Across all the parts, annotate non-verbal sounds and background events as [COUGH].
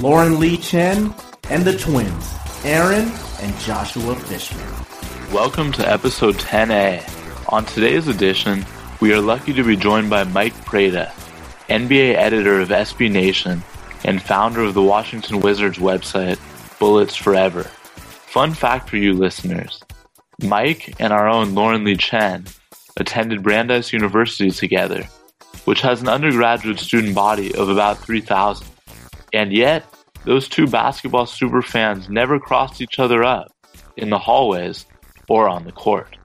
Lauren Lee Chen and the twins, Aaron and Joshua Fishman. Welcome to episode 10A. On today's edition, we are lucky to be joined by Mike Prada, NBA editor of SB Nation and founder of the Washington Wizards website, Bullets Forever. Fun fact for you listeners Mike and our own Lauren Lee Chen attended Brandeis University together, which has an undergraduate student body of about 3,000. And yet, those two basketball super fans never crossed each other up in the hallways or on the court.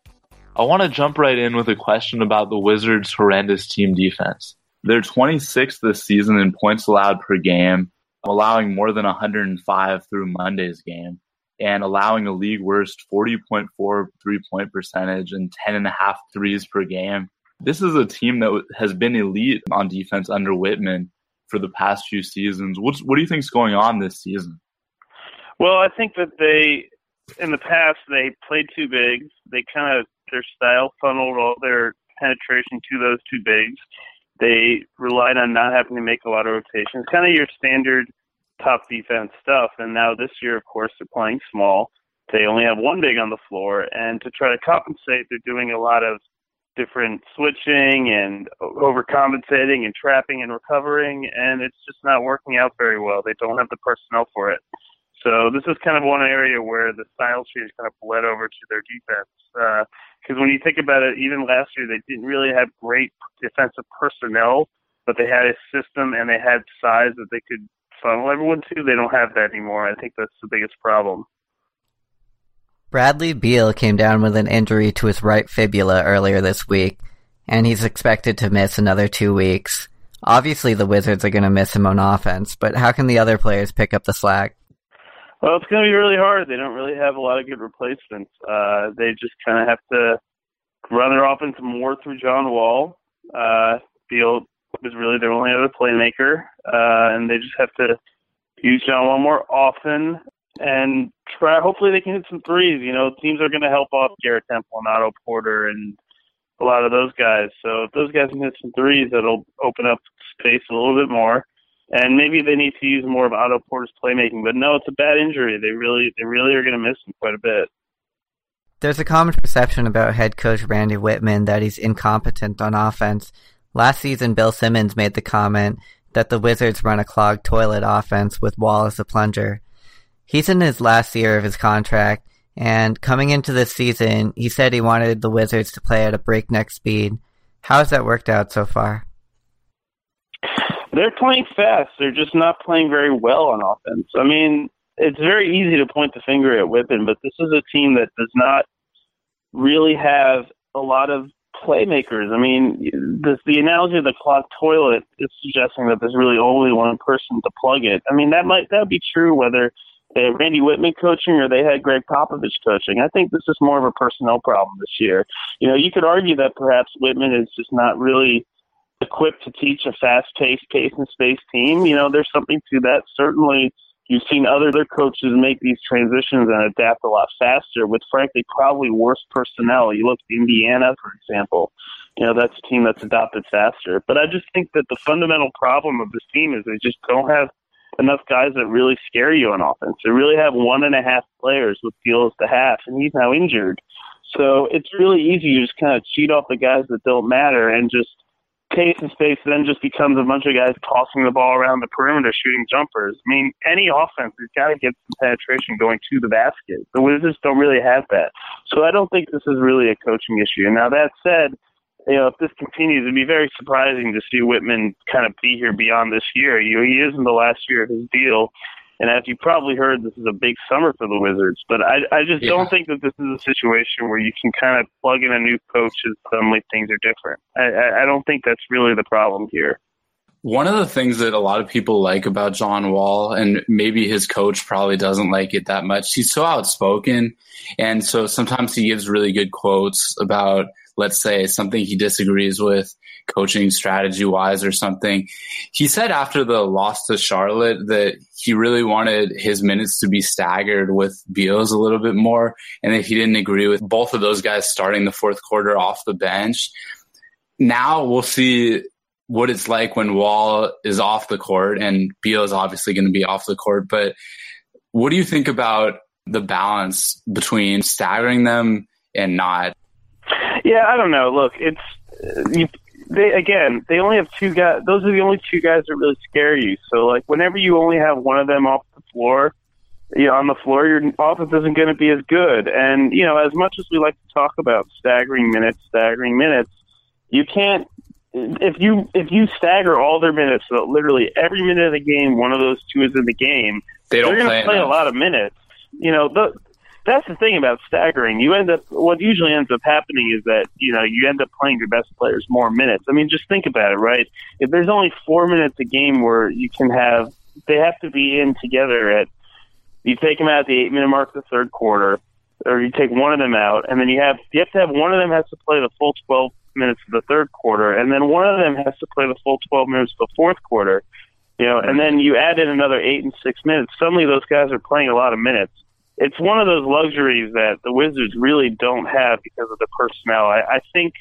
I want to jump right in with a question about the Wizards' horrendous team defense. They're 26th this season in points allowed per game, allowing more than 105 through Monday's game, and allowing a league worst 40.4 three point percentage and 10.5 threes per game. This is a team that has been elite on defense under Wittman for the past few seasons. What's, what do you think is going on this season? Well, I think that they, in the past, they played two bigs. They kind of, their style funneled all their penetration to those two bigs. They relied on not having to make a lot of rotations, kind of your standard top defense stuff. And now this year, of course, they're playing small. They only have one big on the floor, and to try to compensate, they're doing a lot of different switching and overcompensating and trapping and recovering, and it's just not working out very well. They don't have the personnel for it. So this is kind of one area where the style change kind of bled over to their defense. Because uh, when you think about it, even last year they didn't really have great defensive personnel, but they had a system and they had size that they could funnel everyone to. They don't have that anymore. I think that's the biggest problem. Bradley Beal came down with an injury to his right fibula earlier this week, and he's expected to miss another two weeks. Obviously, the Wizards are going to miss him on offense, but how can the other players pick up the slack? Well, it's going to be really hard. They don't really have a lot of good replacements. Uh, they just kind of have to run their offense more through John Wall. Uh, Beal is really their only other playmaker, uh, and they just have to use John Wall more often and try. Hopefully, they can hit some threes. You know, teams are going to help off Garrett Temple and Otto Porter and a lot of those guys. So if those guys can hit some threes, it'll open up space a little bit more and maybe they need to use more of Otto Porter's playmaking. But no, it's a bad injury. They really, they really are going to miss him quite a bit. There's a common perception about head coach Randy Wittman that he's incompetent on offense. Last season, Bill Simmons made the comment that the Wizards run a clogged toilet offense with Wall as a plunger. He's in his last year of his contract, and coming into this season, he said he wanted the Wizards to play at a breakneck speed. How has that worked out so far? They're playing fast. They're just not playing very well on offense. I mean, it's very easy to point the finger at Wittman, but this is a team that does not really have a lot of playmakers. I mean, the, the analogy of the clogged toilet is suggesting that there's really only one person to plug it. I mean, that might that would be true whether they had Randy Wittman coaching or they had Gregg Popovich coaching. I think this is more of a personnel problem this year. You know, you could argue that perhaps Wittman is just not really equipped to teach a fast-paced, pace and space team. You know, there's something to that. Certainly, you've seen other coaches make these transitions and adapt a lot faster with, frankly, probably worse personnel. You look at Indiana, for example. You know, that's a team that's adopted faster. But I just think that the fundamental problem of this team is they just don't have enough guys that really scare you on offense. They really have one and a half players with deals to half, and he's now injured. So it's really easy to just kind of cheat off the guys that don't matter and just pace and space then just becomes a bunch of guys tossing the ball around the perimeter shooting jumpers. I mean, any offense has got to get some penetration going to the basket. The Wizards don't really have that. So I don't think this is really a coaching issue. Now, that said, you know, if this continues, it'd be very surprising to see Wittman kind of be here beyond this year. You know, he is in the last year of his deal. And as you probably heard, this is a big summer for the Wizards. But I, I just yeah. don't think that this is a situation where you can kind of plug in a new coach and suddenly things are different. I, I, I don't think that's really the problem here. One of the things that a lot of people like about John Wall, and maybe his coach probably doesn't like it that much, he's so outspoken. And so sometimes he gives really good quotes about, let's say, something he disagrees with coaching strategy wise or something. He said after the loss to Charlotte that he really wanted his minutes to be staggered with Beals a little bit more and that he didn't agree with both of those guys starting the fourth quarter off the bench. Now we'll see what it's like when Wall is off the court and Beal is obviously going to be off the court. But what do you think about the balance between staggering them and not? Yeah, I don't know. Look, it's uh, you, they again. They only have two guys. Those are the only two guys that really scare you. So like, whenever you only have one of them off the floor, you know, on the floor, your offense isn't going to be as good. And you know, as much as we like to talk about staggering minutes, staggering minutes, you can't if you if you stagger all their minutes, so literally every minute of the game, one of those two is in the game. They don't are going to play enough. a lot of minutes. You know, the, that's the thing about staggering. You end up what usually ends up happening is that you know you end up playing your best players more minutes. I mean, just think about it, right? If there's only four minutes a game where you can have, they have to be in together at. You take them out at the eight minute mark of the third quarter, or you take one of them out, and then you have you have to have one of them has to play the full twelve minutes of the third quarter, and then one of them has to play the full 12 minutes of the fourth quarter. You know, and then you add in another eight and six minutes. Suddenly, those guys are playing a lot of minutes. It's one of those luxuries that the Wizards really don't have because of the personnel. I, I think,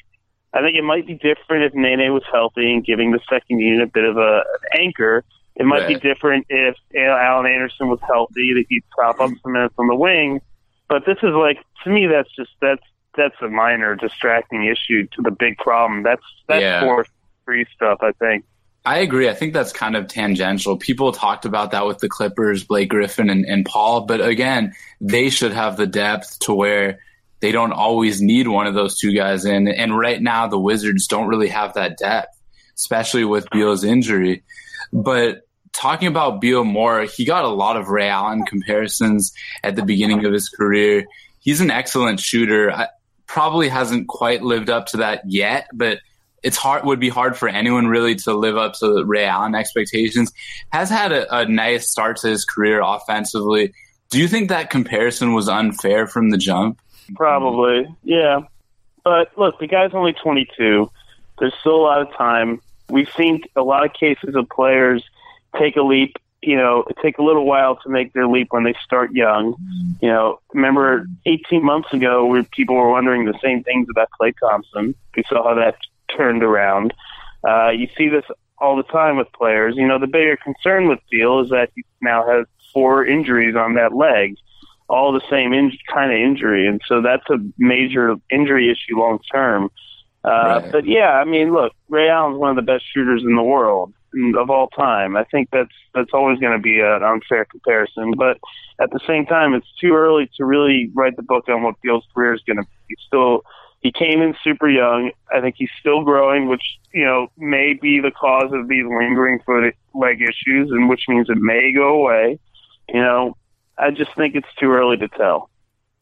I think it might be different if Nene was healthy and giving the second unit a bit of a an anchor. It might Right. be different if Alan Anderson was healthy that he'd prop up mm. some minutes on the wing. But this is like to me, that's just that's that's a minor distracting issue to the big problem. That's that's Yeah. fourth free stuff. I think. I agree. I think that's kind of tangential. People talked about that with the Clippers, Blake Griffin and, and Paul, but again, they should have the depth to where they don't always need one of those two guys in. And right now, the Wizards don't really have that depth, especially with Beal's injury. But talking about Beal more, he got a lot of Ray Allen comparisons at the beginning of his career. He's an excellent shooter. I, probably hasn't quite lived up to that yet, but it's hard would be hard for anyone really to live up to Ray Allen expectations. Has had a, a nice start to his career offensively. Do you think that comparison was unfair from the jump? Probably, yeah. But look, the guy's only 22. There's still a lot of time. We've seen a lot of cases of players take a leap. You know, take a little while to make their leap when they start young. You know, remember 18 months ago, where people were wondering the same things about Klay Thompson. We saw how that turned around. Uh, you see this all the time with players. You know, the bigger concern with Beal is that he now has four injuries on that leg all the same in- kind of injury, and so that's a major injury issue long term. Uh, Right. But yeah, I mean, look, Ray Allen's one of the best shooters in the world of all time. I think that's that's always going to be an unfair comparison, but at the same time, it's too early to really write the book on what Beal's career is going to be. Still, he came in super young. I think he's still growing, which you know may be the cause of these lingering foot leg issues, and which means it may go away. You know, I just think it's too early to tell.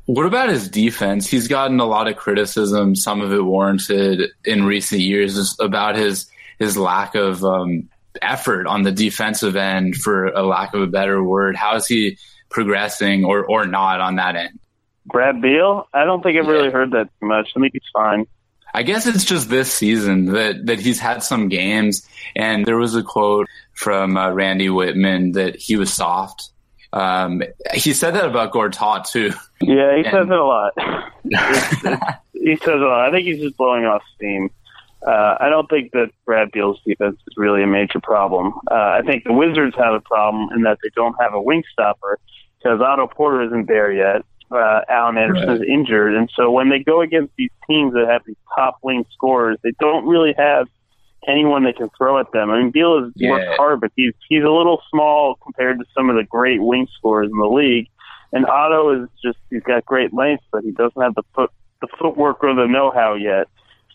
What about his defense? He's gotten a lot of criticism, some of it warranted in recent years, about his his lack of um, effort on the defensive end, for a lack of a better word. How is he progressing, or or not on that end? Brad Beal, I don't think I've really heard that too much. I think he's fine. I guess it's just this season that, that he's had some games, and there was a quote from uh, Randy Wittman that he was soft. Um, he said that about Gortat too. Yeah, he And- says it a lot. [LAUGHS] He says a lot. I think he's just blowing off steam. Uh, I don't think that Brad Beal's defense is really a major problem. Uh, I think the Wizards have a problem in that they don't have a wing stopper because Otto Porter isn't there yet. Uh, Alan Anderson is injured, and so when they go against these teams that have these top wing scorers, they don't really have anyone they can throw at them. I mean, Beal has Yeah. worked hard, but he's he's a little small compared to some of the great wing scorers in the league. And Otto is just he's got great length, but he doesn't have the foot the footwork or the know how yet.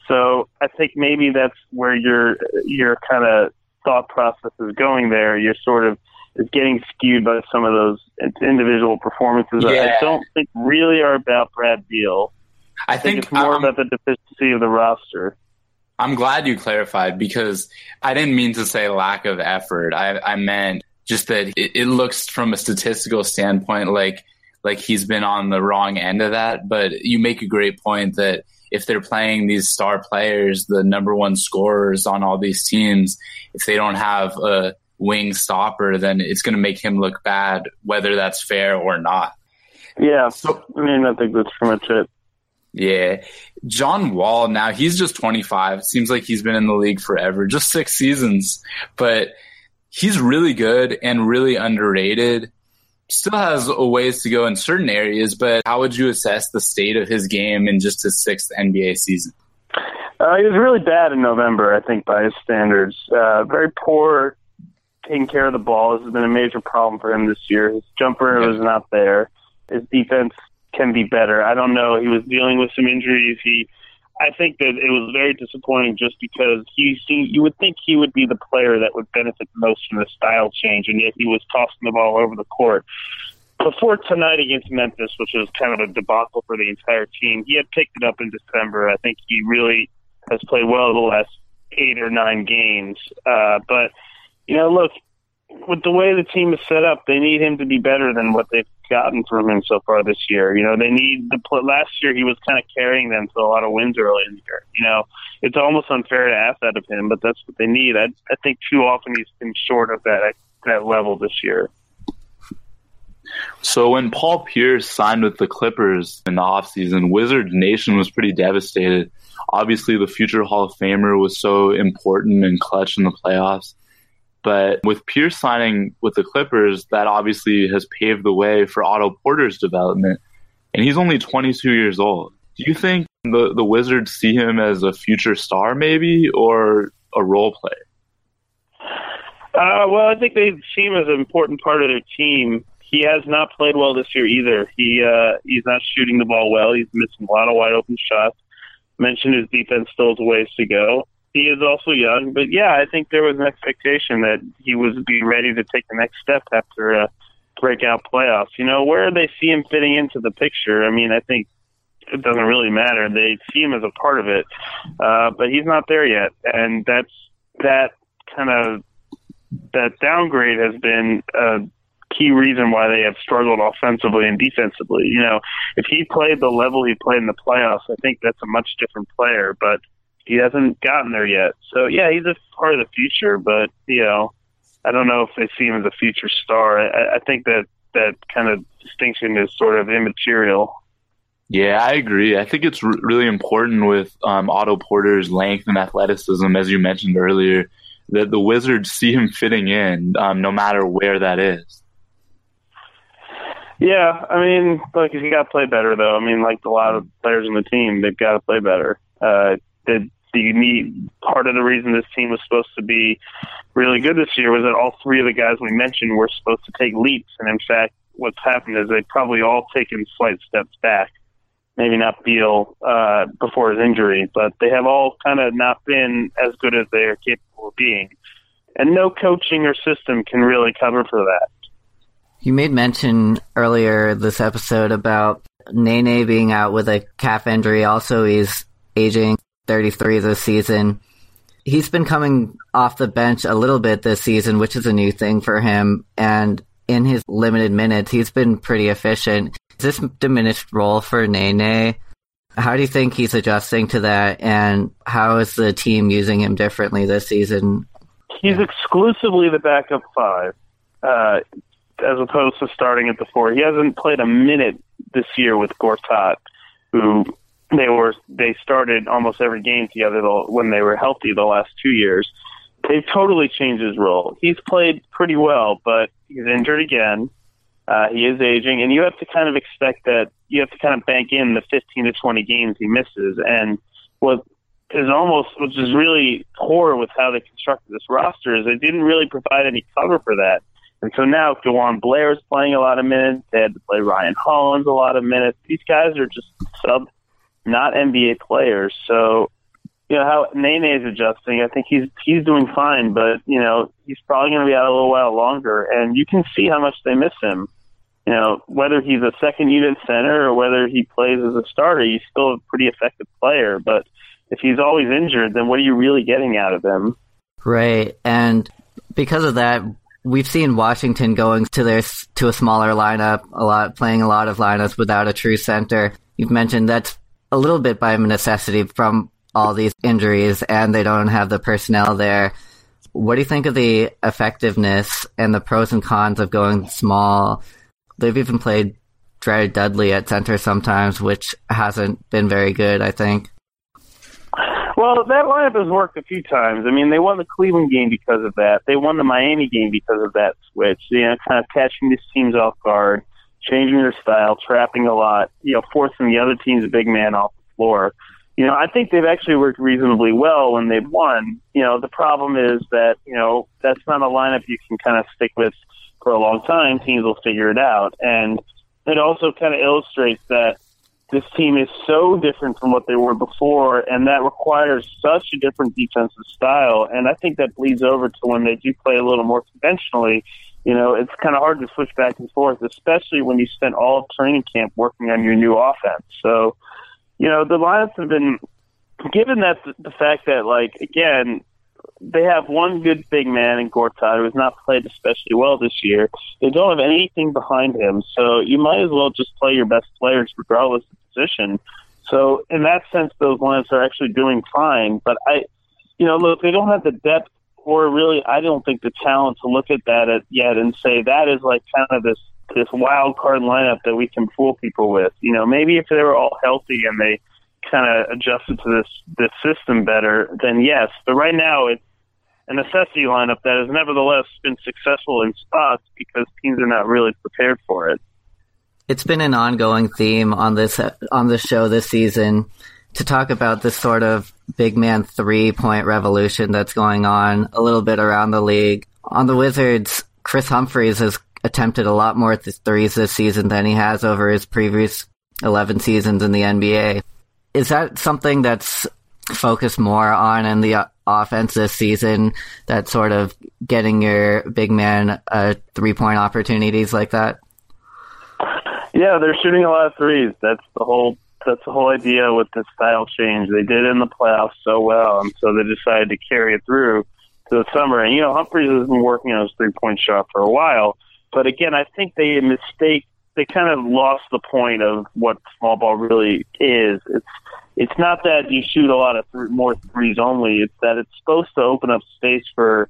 So I think maybe that's where your your kind of thought process is going there. You're sort of is getting skewed by some of those individual performances. that I don't think really are about Brad Beal. I I think think it's more um, about the deficiency of the roster. I'm glad you clarified because I didn't mean to say lack of effort. I, I meant just that it, it looks from a statistical standpoint like like he's been on the wrong end of that. But you make a great point that if they're playing these star players, the number one scorers on all these teams, if they don't have a wing stopper, then it's going to make him look bad, whether that's fair or not. Yeah, so I mean, I think that's pretty much it. Yeah. John Wall, now he's just 25. Seems like he's been in the league forever, just six seasons, but he's really good and really underrated. Still has a ways to go in certain areas, but how would you assess the state of his game in just his sixth NBA season? Uh, he was really bad in November, I think, by his standards. Uh, very poor taking care of the ball. This has been a major problem for him this year. His jumper was not there. His defense can be better. I don't know. He was dealing with some injuries. He, I think that it was very disappointing just because he seemed, you would think he would be the player that would benefit most from the style change, and yet he was tossing the ball over the court. Before tonight against Memphis, which was kind of a debacle for the entire team, he had picked it up in December. I think he really has played well the last eight or nine games. Uh, but you know, look, with the way the team is set up, they need him to be better than what they've gotten from him so far this year. You know, they need the last year he was kind of carrying them to a lot of wins early in the year. You know, it's almost unfair to ask that of him, but that's what they need. I, I think too often he's been short of that that level this year. So when Paul Pierce signed with the Clippers in the offseason, Wizard Nation was pretty devastated. Obviously, the future Hall of Famer was so important and clutch in the playoffs. But with Pierce signing with the Clippers, that obviously has paved the way for Otto Porter's development. And he's only 22 years old. Do you think the, the Wizards see him as a future star, maybe, or a role player? Uh, well, I think they see him as an important part of their team. He has not played well this year either. He uh, he's not shooting the ball well. He's missing a lot of wide open shots. Mentioned his defense still has a ways to go he is also young, but yeah, I think there was an expectation that he was be ready to take the next step after a breakout playoffs. You know, where they see him fitting into the picture, I mean, I think it doesn't really matter. They see him as a part of it, uh, but he's not there yet, and that's that kind of that downgrade has been a key reason why they have struggled offensively and defensively. You know, if he played the level he played in the playoffs, I think that's a much different player, but he hasn't gotten there yet. So yeah, he's a part of the future, but you know, I don't know if they see him as a future star. I, I think that that kind of distinction is sort of immaterial. Yeah, I agree. I think it's r- really important with um, Otto Porter's length and athleticism, as you mentioned earlier, that the Wizards see him fitting in, um, no matter where that is. Yeah, I mean, like he's got to play better, though. I mean, like a lot of players on the team, they've got to play better. Uh, the the unique part of the reason this team was supposed to be really good this year was that all three of the guys we mentioned were supposed to take leaps, and in fact, what's happened is they've probably all taken slight steps back. Maybe not Beal uh, before his injury, but they have all kind of not been as good as they are capable of being. And no coaching or system can really cover for that. You made mention earlier this episode about Nene being out with a calf injury. Also, he's aging. 33 this season. He's been coming off the bench a little bit this season, which is a new thing for him. And in his limited minutes, he's been pretty efficient. Is this diminished role for Nene? How do you think he's adjusting to that? And how is the team using him differently this season? He's exclusively the backup five, uh, as opposed to starting at the four. He hasn't played a minute this year with Gortat, who they were they started almost every game together when they were healthy the last two years. They've totally changed his role. He's played pretty well, but he's injured again. Uh, he is aging, and you have to kind of expect that. You have to kind of bank in the 15 to 20 games he misses, and what is almost, which is really poor with how they constructed this roster, is they didn't really provide any cover for that. And so now DeJuan Blair is playing a lot of minutes. They had to play Ryan Hollins a lot of minutes. These guys are just sub not NBA players. So, you know, how Nene is adjusting, I think he's he's doing fine, but you know, he's probably going to be out a little while longer, and you can see how much they miss him. You know, whether he's a second unit center or whether he plays as a starter, he's still a pretty effective player. But if he's always injured, then what are you really getting out of him? Right, and because of that, we've seen Washington going to their to a smaller lineup, a lot playing a lot of lineups without a true center. You've mentioned that's a little bit by necessity from all these injuries, and they don't have the personnel there. What do you think of the effectiveness and the pros and cons of going small? They've even played Jared Dudley at center sometimes, which hasn't been very good, I think. Well, that lineup has worked a few times. I mean, they won the Cleveland game because of that. They won the Miami game because of that switch. You know, kind of catching these teams off guard, changing their style, trapping a lot, you know, forcing the other team's big man off the floor. You know, I think they've actually worked reasonably well when they've won. You know, the problem is that, you know, that's not a lineup you can kind of stick with for a long time. Teams will figure it out. And it also kind of illustrates that this team is so different from what they were before, and that requires such a different defensive style. And I think that bleeds over to when they do play a little more conventionally. You know, it's kind of hard to switch back and forth, especially when you spent all of training camp working on your new offense. So, you know, the Lions have been given that the fact that, like, again, they have one good big man in Gortat who has not played especially well this year. They don't have anything behind him, so you might as well just play your best players regardless of position. So in that sense, those lines are actually doing fine. But I, you know, look, they don't have the depth or really, I don't think the talent to look at that at, yet and say that is like kind of this this wild card lineup that we can fool people with. You know, maybe if they were all healthy and they kind of adjusted to this this system better, then yes. But right now, it's a necessity lineup that has nevertheless been successful in spots because teams are not really prepared for it. It's been an ongoing theme on this on this show this season to talk about this sort of big man three point revolution that's going on a little bit around the league. On the Wizards, Kris Humphries has attempted a lot more threes this season than he has over his previous 11 seasons in the NBA. Is that something that's focused more on in the offense this season that sort of getting your big man uh, three point opportunities like that? Yeah, they're shooting a lot of threes. That's the whole that's the whole idea with the style change. They did in the playoffs so well, and so they decided to carry it through to the summer. And you know, Humphries has been working on his three point shot for a while, but again, I think they mistake. They kind of lost the point of what small ball really is. It's it's not that you shoot a lot of th- more threes only. It's that it's supposed to open up space for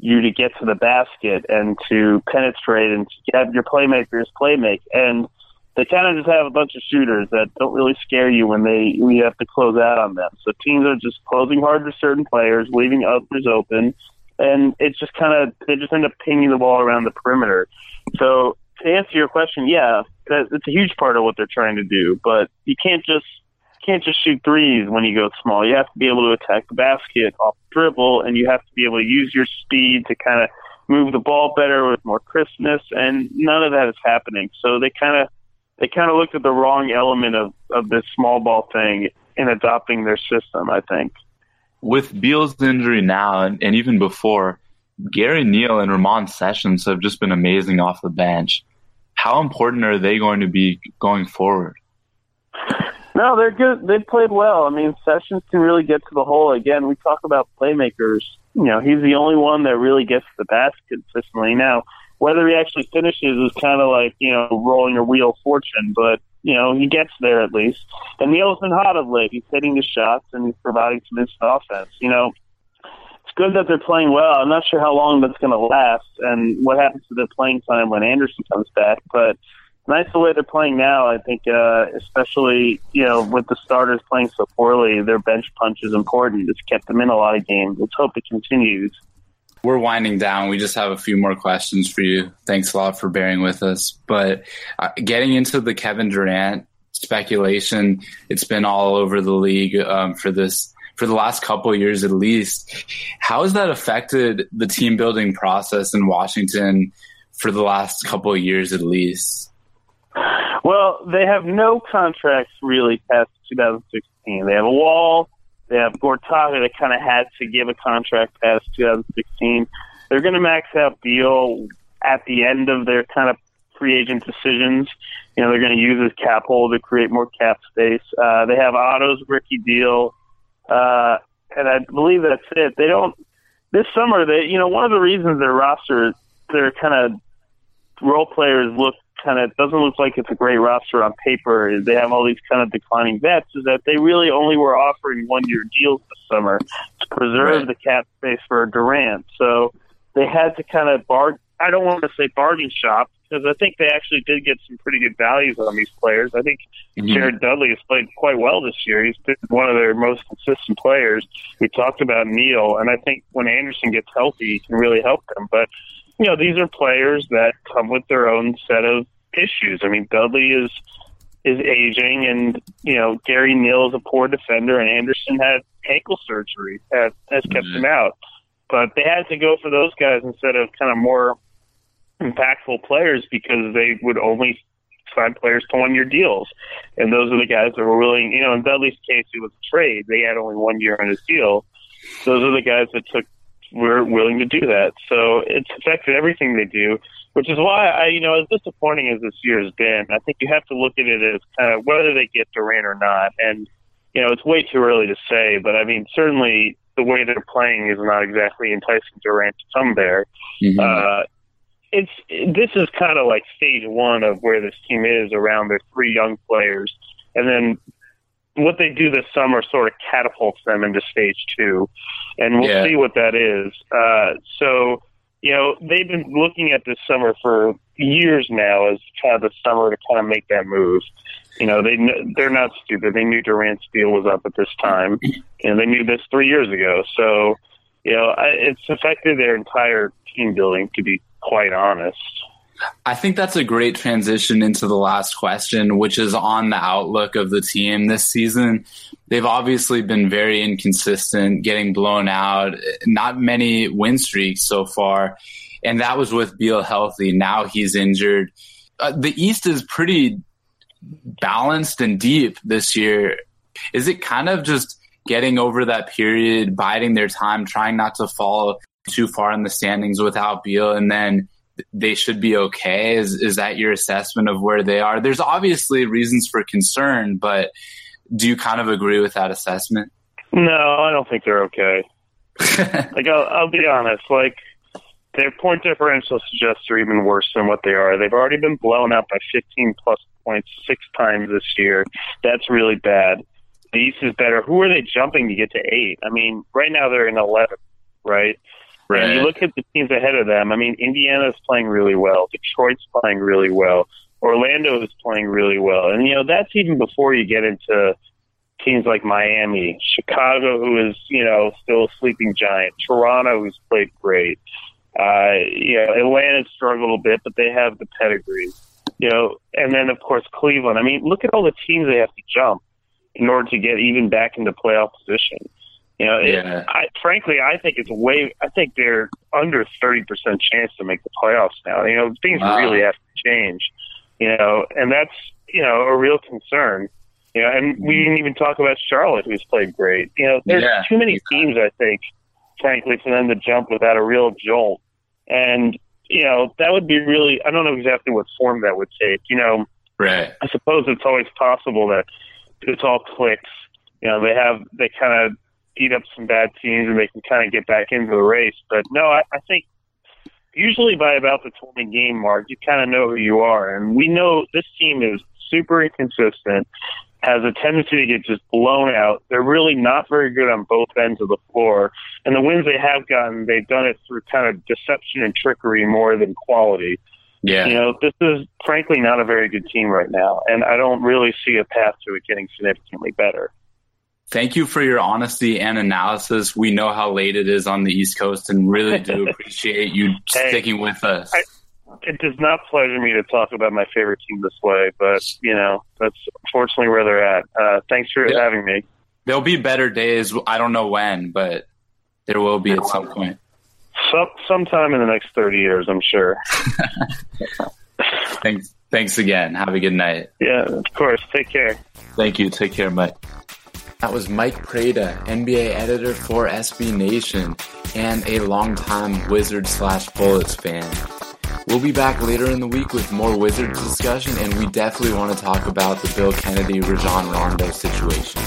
you to get to the basket and to penetrate and to have your playmakers play make. And they kind of just have a bunch of shooters that don't really scare you when they when you have to close out on them. So teams are just closing hard to certain players, leaving others open, and it's just kind of they just end up pinging the ball around the perimeter. So to answer your question, yeah, that, it's a huge part of what they're trying to do, but you can't just can't just shoot threes when you go small. You have to be able to attack the basket off dribble, and you have to be able to use your speed to kind of move the ball better with more crispness. And none of that is happening. So they kind of they kind of looked at the wrong element of of this small ball thing in adopting their system. I think. With Beal's injury now, and, and even before, Gary Neal and Ramon Sessions have just been amazing off the bench. How important are they going to be going forward? No, they're good. They've played well. I mean, Sessions can really get to the hole. Again, we talk about playmakers. You know, he's the only one that really gets the basket consistently. Now, whether he actually finishes is kind of like you know rolling a wheel of fortune, but you know he gets there at least. And Neal's been hot of late. He's hitting the shots and he's providing some instant offense. You know, good that they're playing well. I'm not sure how long that's going to last and what happens to their playing time when Anderson comes back, but nice the way they're playing now. I think, uh, especially you know, with the starters playing so poorly, their bench punch is important. It's kept them in a lot of games. Let's hope it continues. We're winding down. We just have a few more questions for you. Thanks a lot for bearing with us. But uh, getting into the Kevin Durant speculation, it's been all over the league um, for this for the last couple years at least. How has that affected the team building process in Washington for the last couple years at least? Well, they have no contracts really past 2016. They have a wall. They have Gortat that kind of had to give a contract past 2016. They're going to max out Beal at the end of their kind of free agent decisions. You know, they're going to use his cap hole to create more cap space. Uh, they have Otto's rookie deal uh, and I believe that's it. They don't this summer. They you know one of the reasons their roster, their kind of role players look kind of doesn't look like it's a great roster on paper. They have all these kind of declining vets. Is that they really only were offering one year deals this summer to preserve Right. the cap space for Durant. So they had to kind of bar. I don't want to say bargain shop because I think they actually did get some pretty good values on these players. I think mhm. Jared Dudley has played quite well this year. He's been one of their most consistent players. We talked about Neal, and I think when Anderson gets healthy, he can really help them. But you know, these are players that come with their own set of issues. I mean, Dudley is is aging, and you know, Gary Neal is a poor defender, and Anderson had ankle surgery that has kept mm-hmm. him out. But they had to go for those guys instead of kind of more impactful players because they would only sign players to one year deals. And those are the guys that were willing, you know, in Dudley's case, it was a trade. They had only one year on his deal. Those are the guys that took, were willing to do that. So it's affected everything they do, which is why I, you know, as disappointing as this year has been, I think you have to look at it as kind of whether they get Durant or not. And, you know, it's way too early to say, but I mean, certainly the way they're playing is not exactly enticing Durant to come there. Mhm. Uh, it's this is kind of like stage one of where this team is around their three young players, and then what they do this summer sort of catapults them into stage two, and we'll Yeah. see what that is. Uh, so you know they've been looking at this summer for years now as kind of the summer to kind of make that move. You know they they're not stupid. They knew Durant's deal was up at this time, and they knew this three years ago. So you know I, it's affected their entire team building. To be quite honest. I think that's a great transition into the last question, which is on the outlook of the team this season. They've obviously been very inconsistent, getting blown out, not many win streaks so far. And that was with Beal healthy. Now he's injured. Uh, the East is pretty balanced and deep this year. Is it kind of just getting over that period, biding their time, trying not to fall too far in the standings without Beal, and then they should be okay? Is is that your assessment of where they are? There's obviously reasons for concern, but do you kind of agree with that assessment? No, I don't think they're okay. [LAUGHS] like I'll, I'll be honest, like their point differential suggests they're even worse than what they are. They've already been blown out by 15 plus points six times this year. That's really bad. The East is better. Who are they jumping to get to eight? I mean, right now they're in 11, right? And you look at the teams ahead of them. I mean, Indiana's playing really well. Detroit's playing really well. Orlando is playing really well. And, you know, that's even before you get into teams like Miami, Chicago, who is, you know, still a sleeping giant, Toronto, who's played great. Uh, you know, Atlanta's struggled a bit, but they have the pedigree. You know, and then, of course, Cleveland. I mean, look at all the teams they have to jump in order to get even back into playoff position. You know, it, I, frankly, I think it's way. I think they're under thirty percent chance to make the playoffs now. You know, things Wow. really have to change. You know, and that's you know a real concern. You know, and we mm-hmm. didn't even talk about Charlotte, who's played great. You know, there's Yeah. too many teams. I think, frankly, for them to jump without a real jolt. And you know, that would be really. I don't know exactly what form that would take. You know, Right. I suppose it's always possible that it's all clicks. You know, they have they kind of beat up some bad teams and they can kind of get back into the race. But no, I, I think usually by about the 20 game mark, you kind of know who you are. And we know this team is super inconsistent, has a tendency to get just blown out. They're really not very good on both ends of the floor. And the wins they have gotten, they've done it through kind of deception and trickery more than quality. Yeah. You know, this is frankly not a very good team right now, and I don't really see a path to it getting significantly better. Thank you for your honesty and analysis. We know how late it is on the East Coast and really do [LAUGHS] appreciate you Hey, sticking with us. I- It does not pleasure me to talk about my favorite team this way, but you know that's unfortunately where they're at. Uh, thanks for Yeah. having me. There'll be better days. I don't know when, but there will be at some point. Some sometime in the next thirty years, I'm sure. [LAUGHS] [LAUGHS] Thanks. Thanks again. Have a good night. Yeah, of course. Take care. Thank you. Take care, Mike. That was Mike Prada, NBA editor for SB Nation and a longtime Wizards slash Bullets fan. We'll be back later in the week with more Wizards discussion, and we definitely want to talk about the Bill Kennedy Rajon Rondo situation.